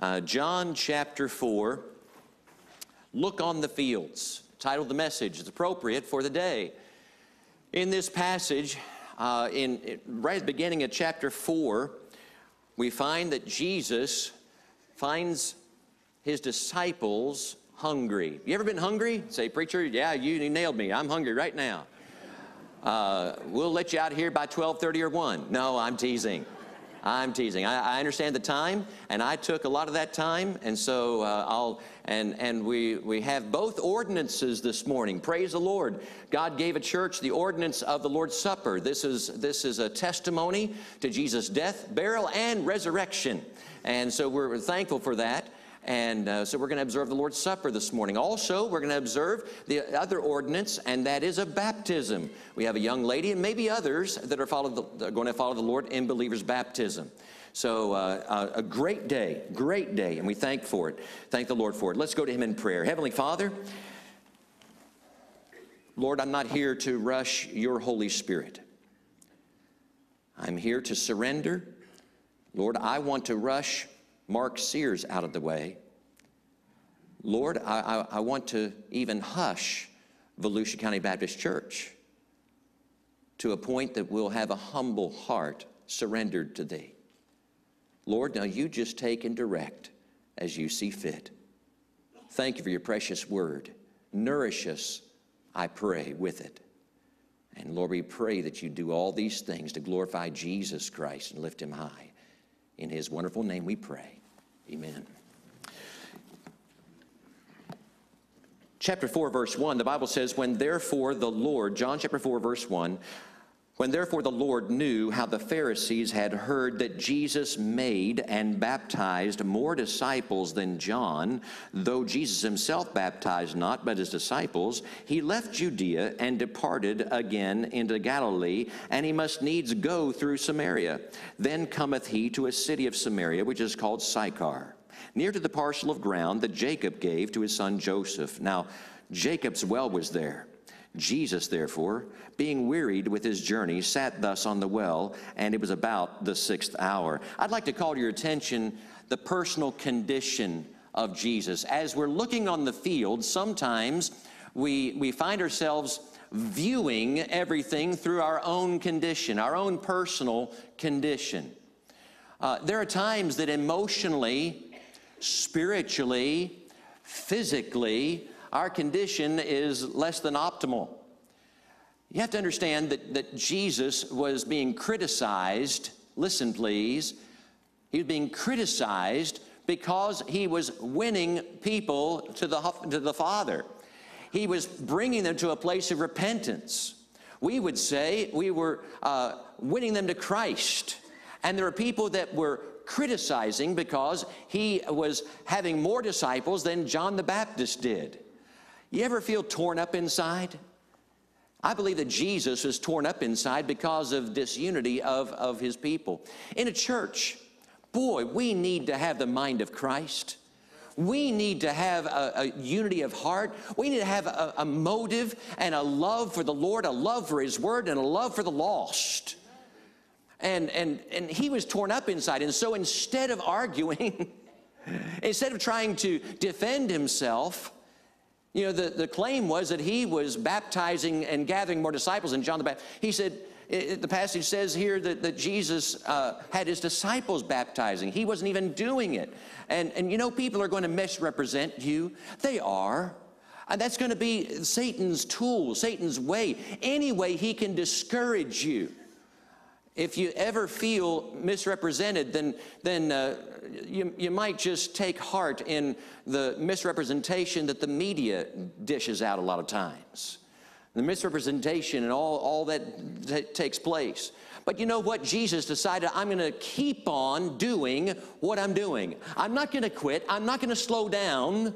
Uh, John chapter 4, Look on the Fields, titled the message. It's appropriate for the day. In this passage, uh, in, right at the beginning of chapter 4, we find that Jesus finds his disciples hungry. You ever been hungry? Say, preacher, yeah, you nailed me. I'm hungry right now. Uh, we'll let you out here by 12:30 or 1. No, I'm teasing. I'm teasing. I, I, understand the time, and I took a lot of that time, and so uh, I'll and and we we have both ordinances this morning. Praise the Lord. God gave a church the ordinance of the Lord's Supper. This is this is a testimony to Jesus' death, burial, and resurrection, and so we're thankful for that. And uh, so we're going to observe the Lord's Supper this morning. Also, we're going to observe the other ordinance, and that is of baptism. We have a young lady, and maybe others that are, the, are going to follow the Lord in believers' baptism. So, uh, uh, a great day, great day, and we thank for it. Thank the Lord for it. Let's go to Him in prayer. Heavenly Father, Lord, I'm not here to rush your Holy Spirit. I'm here to surrender. Lord, I want to rush Mark Sears out of the way. Lord, I, I, I want to even hush Volusia County Baptist Church to a point that we'll have a humble heart surrendered to Thee. Lord, now you just take and direct as you see fit. Thank you for your precious word. Nourish us, I pray, with it. And Lord, we pray that you do all these things to glorify Jesus Christ and lift him high. In his wonderful name we pray. Amen. Chapter 4, verse 1, the Bible says, When therefore the Lord, John chapter 4, verse 1, when therefore the Lord knew how the Pharisees had heard that Jesus made and baptized more disciples than John, though Jesus himself baptized not, but his disciples, he left Judea and departed again into Galilee, and he must needs go through Samaria. Then cometh he to a city of Samaria, which is called Sychar, near to the parcel of ground that Jacob gave to his son Joseph. Now, Jacob's well was there. Jesus, therefore, being wearied with his journey, sat thus on the well, and it was about the sixth hour. I'd like to call to your attention the personal condition of Jesus. As we're looking on the field, sometimes we, we find ourselves viewing everything through our own condition, our own personal condition. Uh, there are times that emotionally, spiritually, physically, our condition is less than optimal. You have to understand that, that Jesus was being criticized. Listen, please. He was being criticized because he was winning people to the, to the Father. He was bringing them to a place of repentance. We would say we were uh, winning them to Christ. And there were people that were criticizing because he was having more disciples than John the Baptist did. You ever feel torn up inside? I believe that Jesus is torn up inside because of disunity of, of his people. In a church, boy, we need to have the mind of Christ. We need to have a, a unity of heart. We need to have a, a motive and a love for the Lord, a love for his word, and a love for the lost. And, and, and he was torn up inside. And so instead of arguing, instead of trying to defend himself, you know, the, the claim was that he was baptizing and gathering more disciples than John the Baptist. He said, it, the passage says here that, that Jesus uh, had his disciples baptizing. He wasn't even doing it. And, and you know, people are going to misrepresent you. They are. And that's going to be Satan's tool, Satan's way. Any way he can discourage you. If you ever feel misrepresented, then, then uh, you, you might just take heart in the misrepresentation that the media dishes out a lot of times. The misrepresentation and all, all that t- takes place. But you know what? Jesus decided, I'm going to keep on doing what I'm doing. I'm not going to quit. I'm not going to slow down.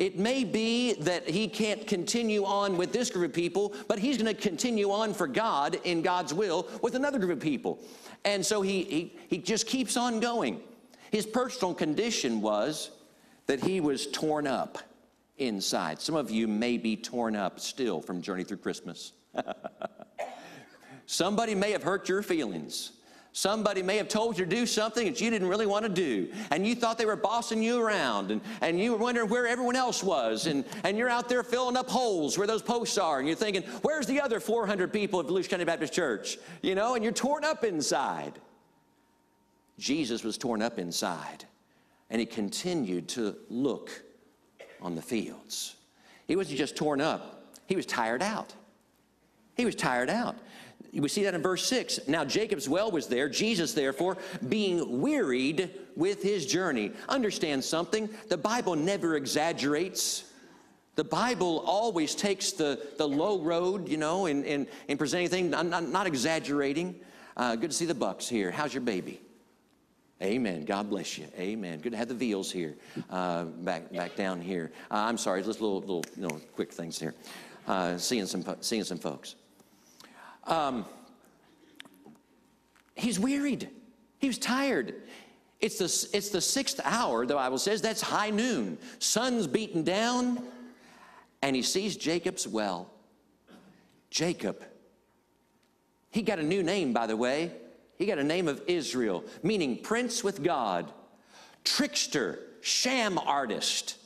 It may be that he can't continue on with this group of people, but he's going to continue on for God in God's will with another group of people. And so he, he, he just keeps on going. His personal condition was that he was torn up inside. Some of you may be torn up still from Journey Through Christmas. Somebody may have hurt your feelings. Somebody may have told you to do something that you didn't really want to do. And you thought they were bossing you around. And, and you were wondering where everyone else was. And, and you're out there filling up holes where those posts are. And you're thinking, where's the other 400 people of Volusia County Baptist Church? You know, and you're torn up inside. Jesus was torn up inside. And he continued to look on the fields. He wasn't just torn up, he was tired out. He was tired out. We see that in verse 6. Now Jacob's well was there, Jesus, therefore, being wearied with his journey. Understand something, the Bible never exaggerates. The Bible always takes the, the low road, you know, in, in, in presenting things, not, not, not exaggerating. Uh, good to see the Bucks here. How's your baby? Amen. God bless you. Amen. Good to have the Veals here, uh, back back down here. Uh, I'm sorry, just little little you know quick things here. Uh, seeing some seeing some folks. Um, he's wearied. He was tired. It's the, it's the sixth hour, the Bible says. That's high noon. Sun's beaten down, and he sees Jacob's well. Jacob. He got a new name, by the way. He got a name of Israel, meaning prince with God, trickster, sham artist.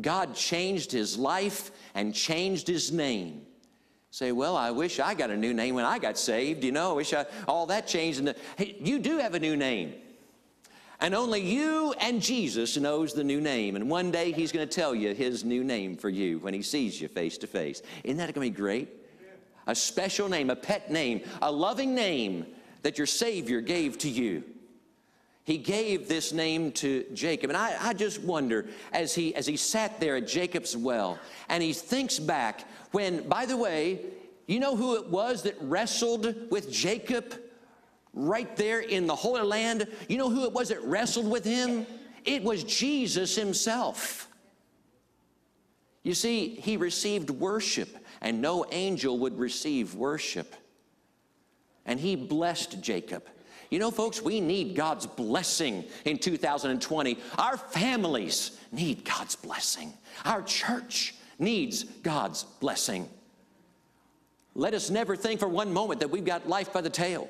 God changed his life and changed his name. Say, well, I wish I got a new name when I got saved. You know, I wish I, all that changed. And hey, you do have a new name. And only you and Jesus knows the new name. And one day he's going to tell you his new name for you when he sees you face to face. Isn't that going to be great? A special name, a pet name, a loving name that your Savior gave to you. He gave this name to Jacob. And I, I just wonder as he, as he sat there at Jacob's well and he thinks back when, by the way, you know who it was that wrestled with Jacob right there in the Holy Land? You know who it was that wrestled with him? It was Jesus himself. You see, he received worship, and no angel would receive worship. And he blessed Jacob. You know, folks, we need God's blessing in 2020. Our families need God's blessing. Our church needs God's blessing. Let us never think for one moment that we've got life by the tail.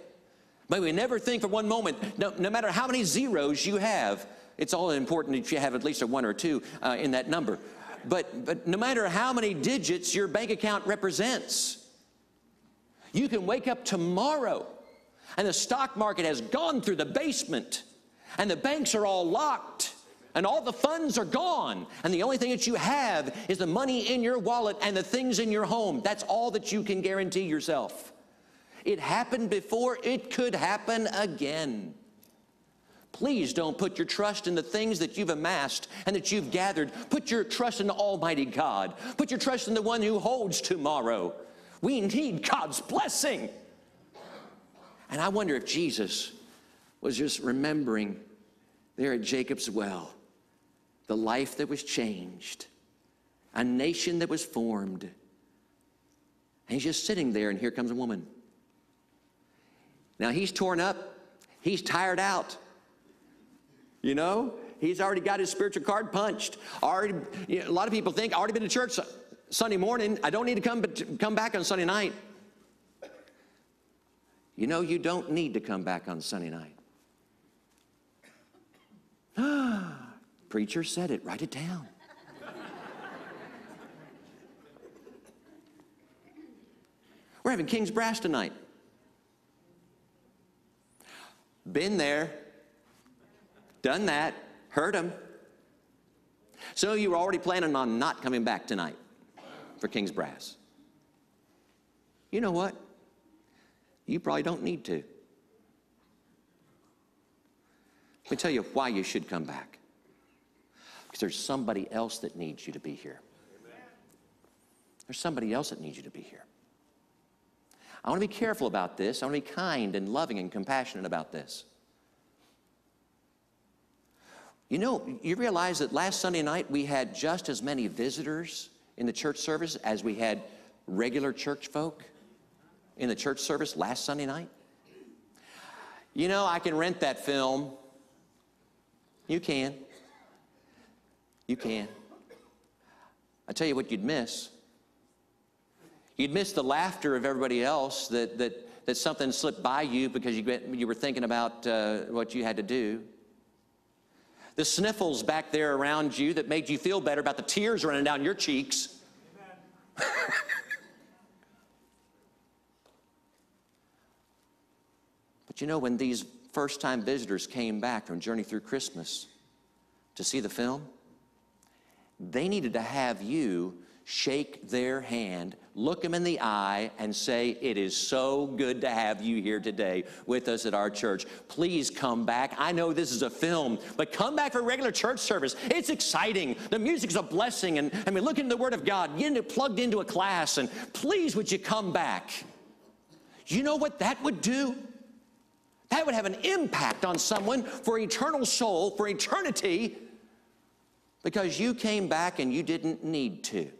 May we never think for one moment, no, no matter how many zeros you have, it's all important that you have at least a one or two uh, in that number. But, but no matter how many digits your bank account represents, you can wake up tomorrow and the stock market has gone through the basement and the banks are all locked and all the funds are gone, and the only thing that you have is the money in your wallet and the things in your home. That's all that you can guarantee yourself. It happened before, it could happen again. Please don't put your trust in the things that you've amassed and that you've gathered. Put your trust in Almighty God. Put your trust in the one who holds tomorrow. We need God's blessing. And I wonder if Jesus was just remembering there at Jacob's well the life that was changed, a nation that was formed. And he's just sitting there, and here comes a woman. Now he's torn up, he's tired out. You know, he's already got his spiritual card punched. Already, you know, a lot of people think, already been to church Sunday morning. I don't need to come, come back on Sunday night. You know, you don't need to come back on Sunday night. Preacher said it, write it down. We're having King's Brass tonight. Been there, done that, heard them. Of you were already planning on not coming back tonight for King's Brass. You know what? You probably don't need to. Let me tell you why you should come back. Because there's somebody else that needs you to be here. There's somebody else that needs you to be here. I want to be careful about this. I want to be kind and loving and compassionate about this. You know, you realize that last Sunday night we had just as many visitors in the church service as we had regular church folk? In the church service last Sunday night? You know, I can rent that film. You can. You can. I tell you what you'd miss. You'd miss the laughter of everybody else that, that, that something slipped by you because you, you were thinking about uh, what you had to do. The sniffles back there around you that made you feel better about the tears running down your cheeks. but you know, when these first time visitors came back from Journey Through Christmas to see the film, they needed to have you shake their hand, look them in the eye, and say, It is so good to have you here today with us at our church. Please come back. I know this is a film, but come back for regular church service. It's exciting. The music's a blessing. And I mean, look into the Word of God, get plugged into a class, and please would you come back? You know what that would do? That would have an impact on someone for eternal soul, for eternity, because you came back and you didn't need to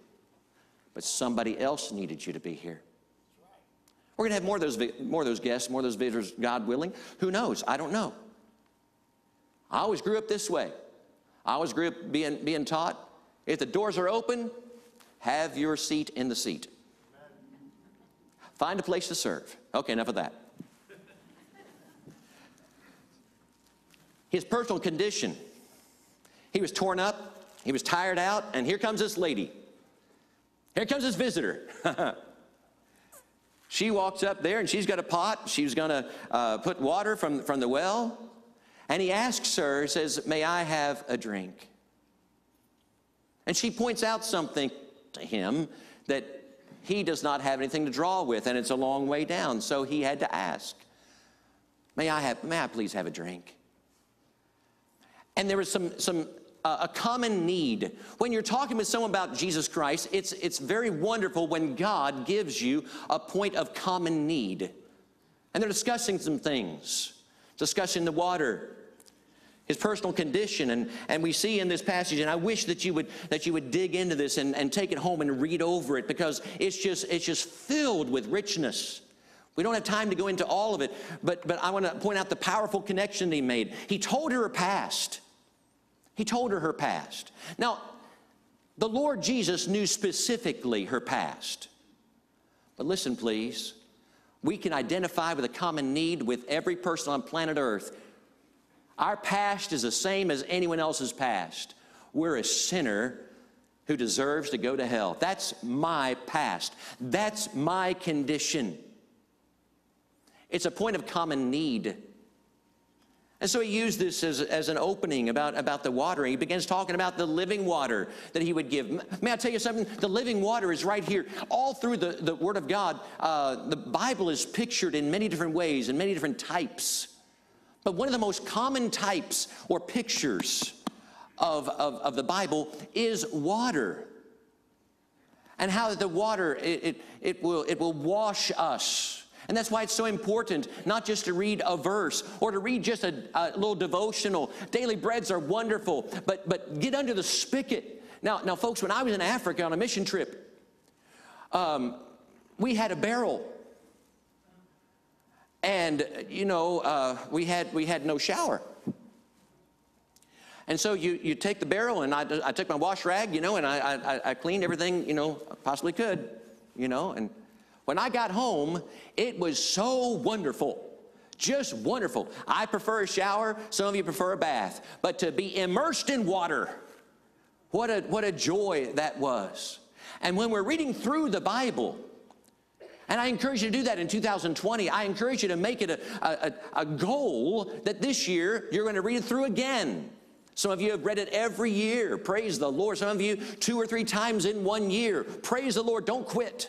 but somebody else needed you to be here. We're going to have more of those, more of those guests, more of those visitors, God willing. Who knows? I don't know. I always grew up this way. I always grew up being, being taught if the doors are open, have your seat in the seat. Find a place to serve. Okay, enough of that. His personal condition. He was torn up, he was tired out, and here comes this lady. Here comes this visitor. she walks up there and she's got a pot. She's going to uh, put water from, from the well. And he asks her, says, May I have a drink? And she points out something to him that he does not have anything to draw with, and it's a long way down. So he had to ask, May I, have, may I please have a drink? And there was some, some uh, a common need. When you're talking with someone about Jesus Christ, it's, it's very wonderful when God gives you a point of common need. And they're discussing some things, discussing the water, his personal condition. And, and we see in this passage and i wish that you would that you would dig into this and, and take it home and read over it because it's just it's just filled with richness. We don't have time to go into all of it but but i want to point out the powerful connection he made. He told her her past he told her her past. Now, the Lord Jesus knew specifically her past. But listen, please. We can identify with a common need with every person on planet Earth. Our past is the same as anyone else's past. We're a sinner who deserves to go to hell. That's my past. That's my condition. It's a point of common need. And so he used this as, as an opening about, about the water. He begins talking about the living water that he would give. May I tell you something? The living water is right here. All through the, the Word of God, uh, the Bible is pictured in many different ways, in many different types. But one of the most common types or pictures of, of, of the Bible is water. And how the water, it, it, it, will, it will wash us and that's why it's so important not just to read a verse or to read just a, a little devotional. Daily breads are wonderful, but, but get under the spigot. Now, now, folks, when I was in Africa on a mission trip, um, we had a barrel. And, you know, uh, we, had, we had no shower. And so you, you take the barrel, and I, I took my wash rag, you know, and I, I, I cleaned everything, you know, possibly could, you know, and when I got home, it was so wonderful. Just wonderful. I prefer a shower, some of you prefer a bath, but to be immersed in water, what a, what a joy that was. And when we're reading through the Bible, and I encourage you to do that in 2020. I encourage you to make it a, a, a, goal that this year you're going to read it through again. Some of you have read it every year. Praise the Lord. Some of you two or three times in one year. Praise the Lord. Don't quit.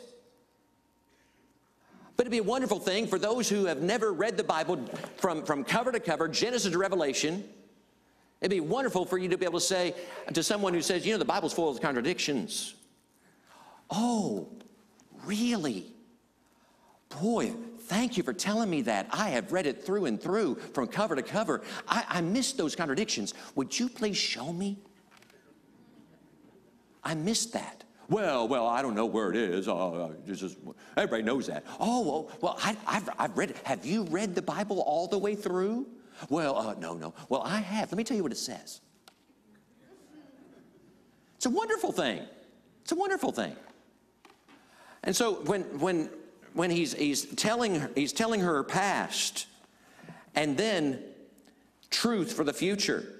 But it'd be a wonderful thing for those who have never read the Bible from, from cover to cover, Genesis to Revelation. It'd be wonderful for you to be able to say to someone who says, you know, the Bible's full of contradictions. Oh, really? Boy, thank you for telling me that. I have read it through and through from cover to cover. I, I missed those contradictions. Would you please show me? I missed that. Well, well, I don't know where it is. Uh, just, everybody knows that. Oh, well, well I, have I've read it. Have you read the Bible all the way through? Well, uh, no, no. Well, I have. Let me tell you what it says. It's a wonderful thing. It's a wonderful thing. And so when, when when he's, he's, telling, her, he's telling her past and then truth for the future.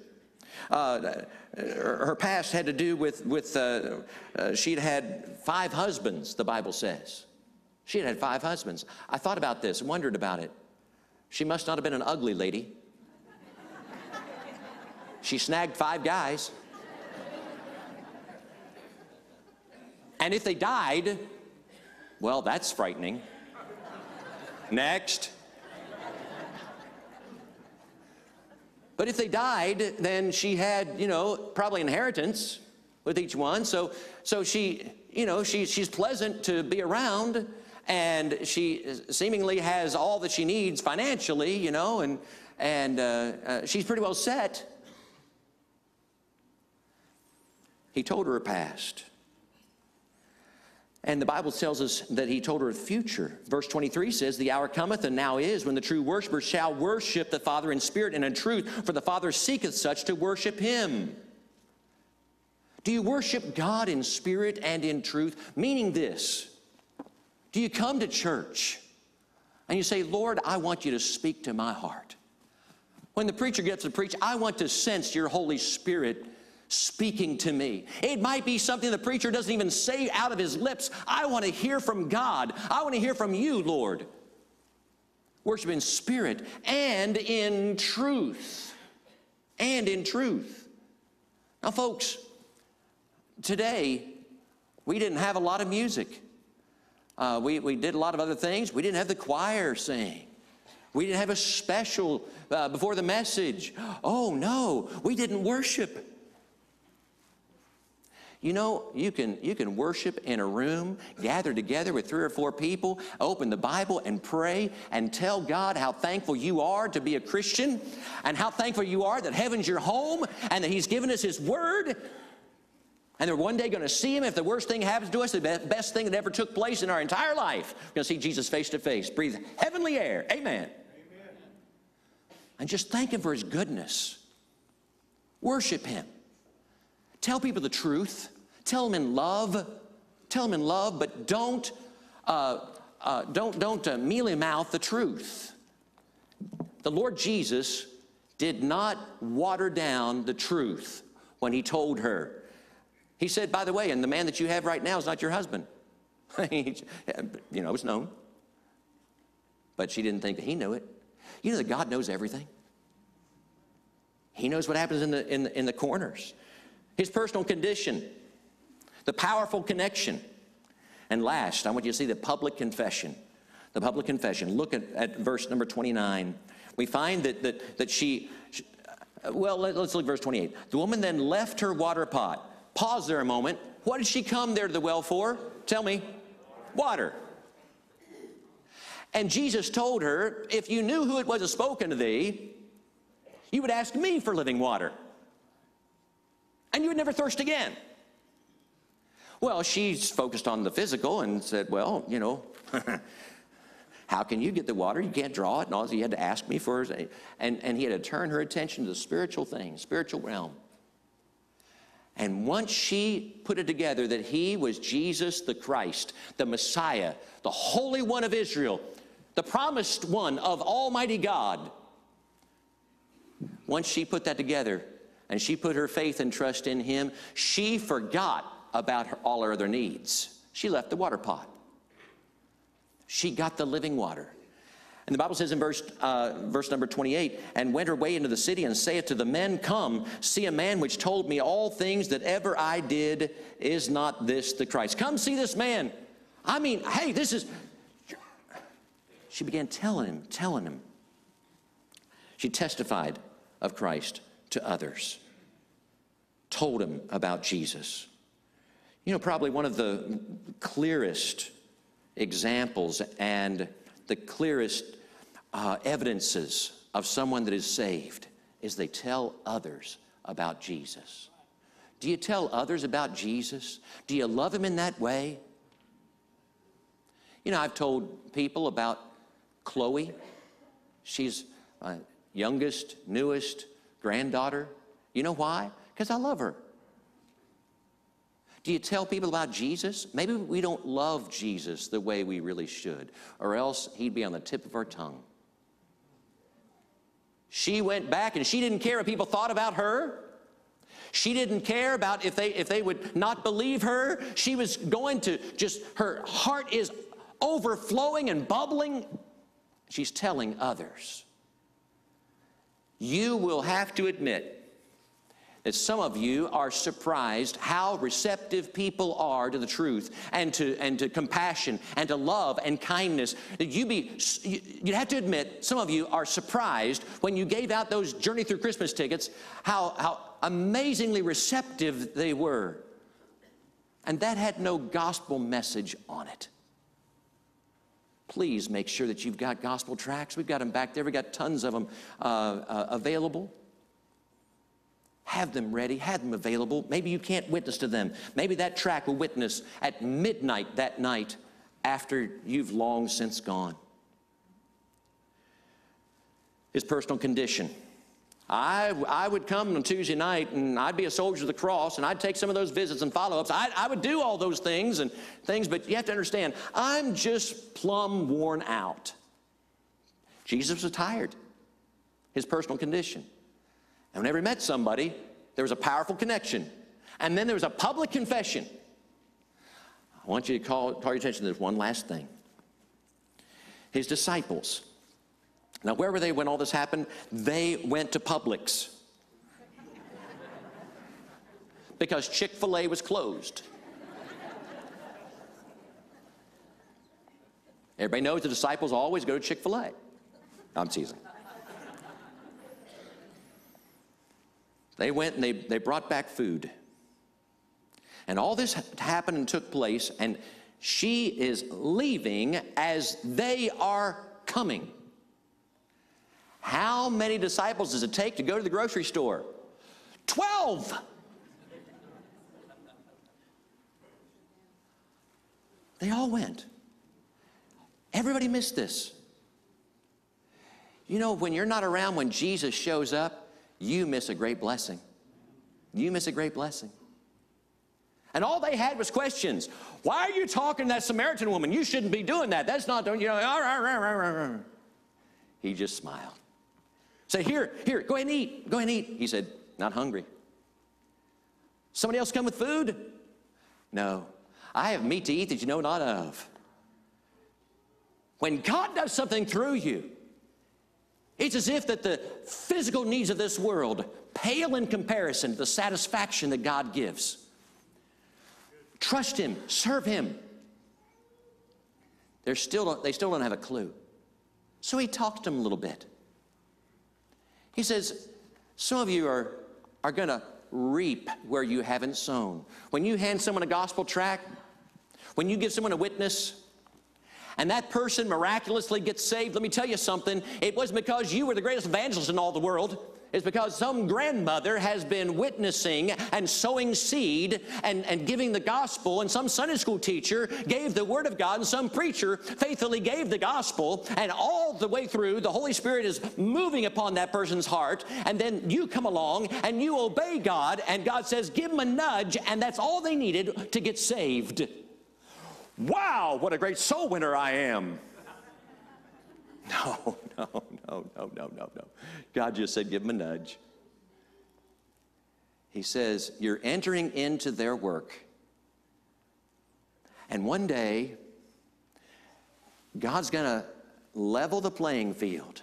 Uh, her past had to do with, with uh, uh, she'd had five husbands, the Bible says. She had had five husbands. I thought about this, wondered about it. She must not have been an ugly lady. She snagged five guys. And if they died, well, that's frightening. Next. But if they died, then she had, you know, probably inheritance with each one. So, so she, you know, she, she's pleasant to be around and she seemingly has all that she needs financially, you know, and, and uh, uh, she's pretty well set. He told her her past. And the Bible tells us that he told her the future. Verse 23 says, The hour cometh and now is when the true worshippers shall worship the Father in spirit and in truth, for the Father seeketh such to worship him. Do you worship God in spirit and in truth? Meaning this Do you come to church and you say, Lord, I want you to speak to my heart? When the preacher gets to preach, I want to sense your Holy Spirit speaking to me. It might be something the preacher doesn't even say out of his lips. I want to hear from God. I want to hear from you, Lord. Worship in spirit and in truth. And in truth. Now, folks, today we didn't have a lot of music. Uh, we, we did a lot of other things. We didn't have the choir sing. We didn't have a special uh, before the message. Oh, no, we didn't worship. You know, you can, you can worship in a room, gather together with three or four people, open the Bible and pray and tell God how thankful you are to be a Christian and how thankful you are that heaven's your home and that He's given us His Word. And they're one day going to see Him. If the worst thing happens to us, the best thing that ever took place in our entire life, we're going to see Jesus face to face, breathe heavenly air. Amen. Amen. And just thank Him for His goodness. Worship Him. Tell people the truth. Tell them in love. Tell them in love, but don't, uh, uh, don't, don't uh, mealy mouth the truth. The Lord Jesus did not water down the truth when he told her. He said, by the way, and the man that you have right now is not your husband. you know, it's known. But she didn't think that he knew it. You know that God knows everything. He knows what happens in the, in the, in the corners his personal condition, the powerful connection. And last, I want you to see the public confession. The public confession. Look at, at verse number 29. We find that, that, that she, she uh, well, let, us look at verse 28. The woman then left her water pot. Pause there a moment. What did she come there to the well for? Tell me. Water. And Jesus told her, If you knew who it was that spoken to thee, you would ask me for living water and you would never thirst again. Well, she's focused on the physical and said, Well, you know, how can you get the water? You can't draw it. And all he had to ask me for is, and, and he had to turn her attention to the spiritual thing, spiritual realm. And once she put it together that he was Jesus the Christ, the Messiah, the Holy One of Israel, the promised one of Almighty God, once she put that together, and she put her faith and trust in him, she forgot about her, all her other needs. She left the water pot. She got the living water. And the Bible says in verse, uh, verse number 28, and went her way into the city and saith to the men, Come, see a man which told me all things that ever I did. Is not this the Christ? Come see this man. I mean, hey, this is. She began telling him, telling him. She testified of Christ to others, told them about Jesus. You know, probably one of the clearest examples and the clearest uh, evidences of someone that is saved is they tell others about Jesus. Do you tell others about Jesus? Do you love him in that way? You know, I've told people about Chloe. She's my youngest, newest granddaughter. You know why? Because I love her. Do you tell people about Jesus? Maybe we don't love Jesus the way we really should, or else he'd be on the tip of our tongue. She went back and she didn't care what people thought about her. She didn't care about if they if they would not believe her. She was going to just her heart is overflowing and bubbling. She's telling others. You will have to admit that some of you are surprised how receptive people are to the truth and to, and to compassion and to love and kindness. You be, you'd have to admit, some of you are surprised when you gave out those Journey Through Christmas tickets, how, how amazingly receptive they were. And that had no gospel message on it. Please make sure that you've got gospel tracts. We've got them back there. We've got tons of them uh, uh, available. Have them ready, have them available. Maybe you can't witness to them. Maybe that track will witness at midnight that night after you've long since gone. His personal condition. I, I would come on Tuesday night and I'd be a soldier of the cross and I'd take some of those visits and follow ups. I, I would do all those things and things, but you have to understand, I'm just plumb worn out. Jesus was tired, his personal condition. And whenever he met somebody, there was a powerful connection. And then there was a public confession. I want you to call, call your attention to this one last thing. His disciples. Now, where were they when all this happened? They went to Publix. because Chick fil A was closed. Everybody knows the disciples always go to Chick fil A. I'm teasing. They went and they, they brought back food. And all this happened and took place, and she is leaving as they are coming. How many disciples does it take to go to the grocery store? Twelve. They all went. Everybody missed this. You know, when you're not around when Jesus shows up, you miss a great blessing. You miss a great blessing. And all they had was questions. Why are you talking to that Samaritan woman? You shouldn't be doing that. That's not, you know. He just smiled. Say, here, here, go ahead and eat. Go ahead and eat. He said, not hungry. Somebody else come with food? No. I have meat to eat that you know not of. When God does something through you, it's as if that the physical needs of this world pale in comparison to the satisfaction that God gives. Trust Him, serve Him. They're still, they still don't have a clue. So he talked to them a little bit. He says, Some of you are, are going to reap where you haven't sown. When you hand someone a gospel tract, when you give someone a witness, and that person miraculously gets saved, let me tell you something. It wasn't because you were the greatest evangelist in all the world. It's because some grandmother has been witnessing and sowing seed and, and giving the gospel, and some Sunday school teacher gave the word of God, and some preacher faithfully gave the gospel, and all the way through, the Holy Spirit is moving upon that person's heart, and then you come along and you obey God, and God says, Give them a nudge, and that's all they needed to get saved. Wow, what a great soul winner I am. No, no, no, no, no, no, no. God just said, give him a nudge. He says, You're entering into their work. And one day, God's going to level the playing field.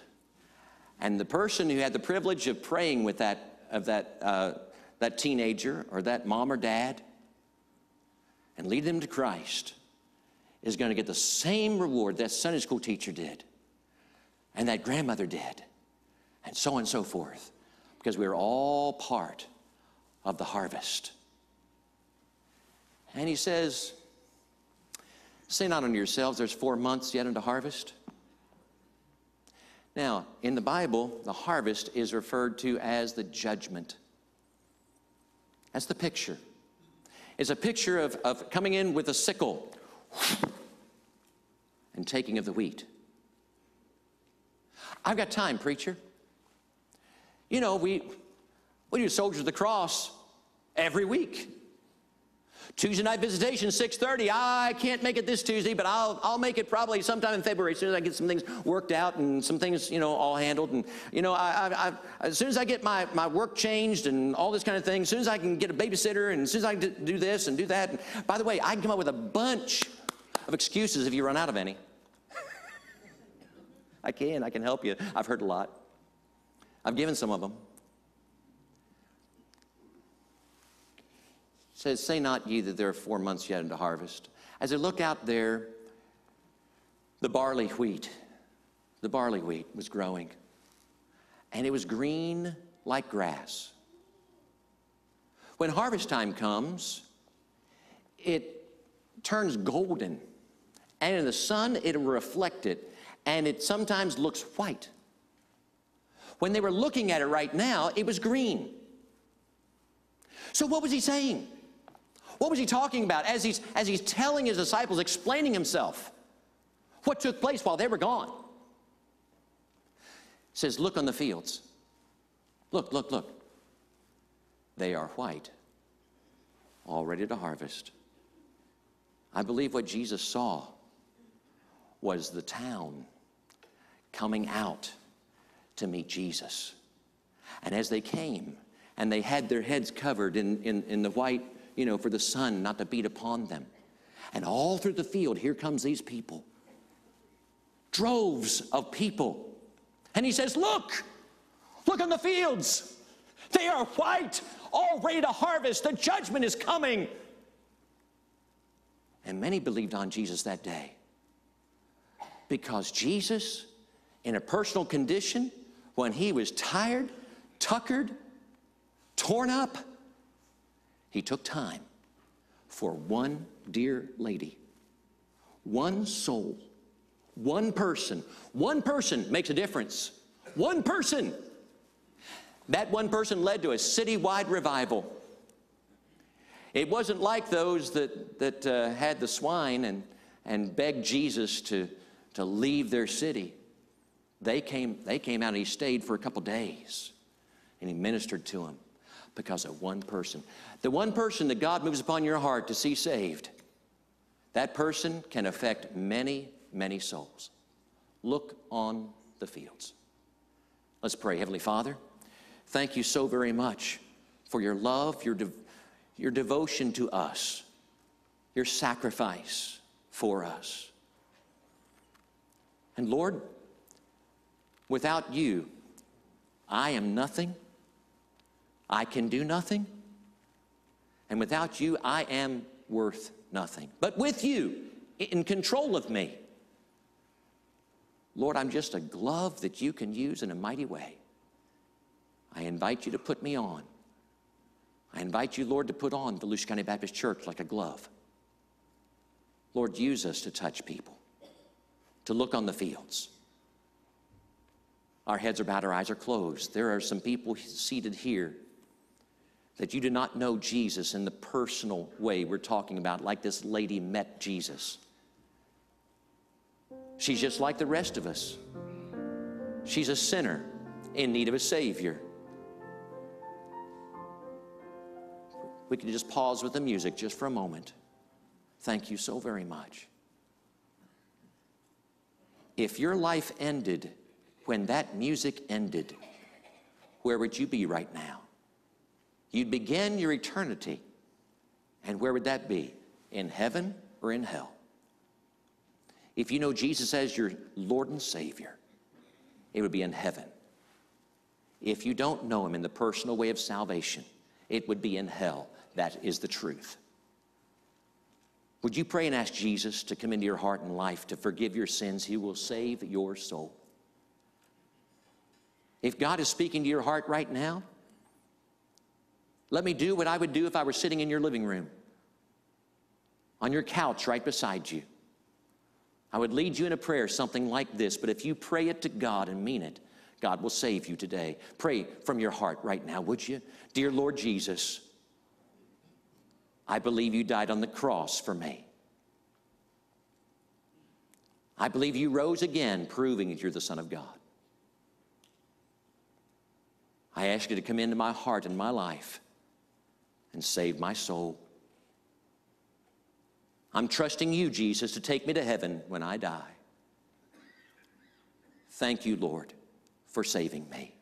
And the person who had the privilege of praying with that, of that, uh, that teenager or that mom or dad and lead them to Christ is going to get the same reward that Sunday school teacher did and that grandmother did, and so on and so forth, because we're all part of the harvest. And he says, Say not unto yourselves, there's four months yet unto harvest. Now, in the Bible, the harvest is referred to as the judgment. That's the picture. It's a picture of, of coming in with a sickle and taking of the wheat. I've got time, preacher. You know, we, we do Soldiers of the Cross every week. Tuesday night visitation, 6.30. I can't make it this Tuesday, but I'll, I'll make it probably sometime in February as soon as I get some things worked out and some things, you know, all handled. And, you know, I, I, I, as soon as I get my, my work changed and all this kind of thing, as soon as I can get a babysitter and as soon as I can do this and do that. And by the way, I can come up with a bunch of excuses if you run out of any. I can, I can help you. I've heard a lot. I've given some of them. says, Say not ye that there are four months yet unto harvest. As I look out there, the barley wheat, the barley wheat was growing, and it was green like grass. When harvest time comes, it turns golden, and in the sun it, and it sometimes looks white. When they were looking at it right now, it was green. So, what was he saying? What was he talking about as he's, as he's telling his disciples, explaining himself? What took place while they were gone? Says, Look on the fields. Look, look, look. They are white, all ready to harvest. I believe what Jesus saw was the town coming out to meet Jesus. And as they came, and they had their heads covered in, in, in the white you know, for the sun not to beat upon them. And all through the field, here comes these people. Droves of people. And he says, Look, look on the fields. They are white, all ready to harvest. The judgment is coming. And many believed on Jesus that day because Jesus, in a personal condition, when he was tired, tuckered, torn up, he took time for one dear lady, one soul, one person. One person makes a difference. One person. That one person led to a citywide revival. It wasn't like those that, that uh, had the swine and, and begged Jesus to, to leave their city. They came, they came out and he stayed for a couple days and he ministered to them because of one person. The one person that God moves upon your heart to see saved, that person can affect many, many souls. Look on the fields. Let's pray. Heavenly Father, thank you so very much for your love, your, de- your devotion to us, your sacrifice for us. And Lord, without you, I am nothing. I can do nothing. And without you, I am worth nothing. But with you, in control of me, Lord, I'm just a glove that you can use in a mighty way. I invite you to put me on. I invite you, Lord, to put on Volusia County Baptist Church like a glove. Lord, use us to touch people, to look on the fields. Our heads are bowed, our eyes are closed. There are some people seated here that you do not know Jesus in the personal way we're talking about, like this lady met Jesus. She's just like the rest of us. She's a sinner in need of a Savior. We can just pause with the music just for a moment. Thank you so very much. If your life ended when that music ended, where would you be right now? You'd begin your eternity. And where would that be? In heaven or in hell? If you know Jesus as your Lord and Savior, it would be in heaven. If you don't know Him in the personal way of salvation, it would be in hell. That is the truth. Would you pray and ask Jesus to come into your heart and life to forgive your sins? He will save your soul. If God is speaking to your heart right now, let me do what I would do if I were sitting in your living room, on your couch right beside you. I would lead you in a prayer, something like this, but if you pray it to God and mean it, God will save you today. Pray from your heart right now, would you? Dear Lord Jesus, I believe you died on the cross for me. I believe you rose again, proving that you're the Son of God. I ask you to come into my heart and my life and save my soul. I'm trusting you, Jesus, to take me to heaven when I die. Thank you, Lord, for saving me.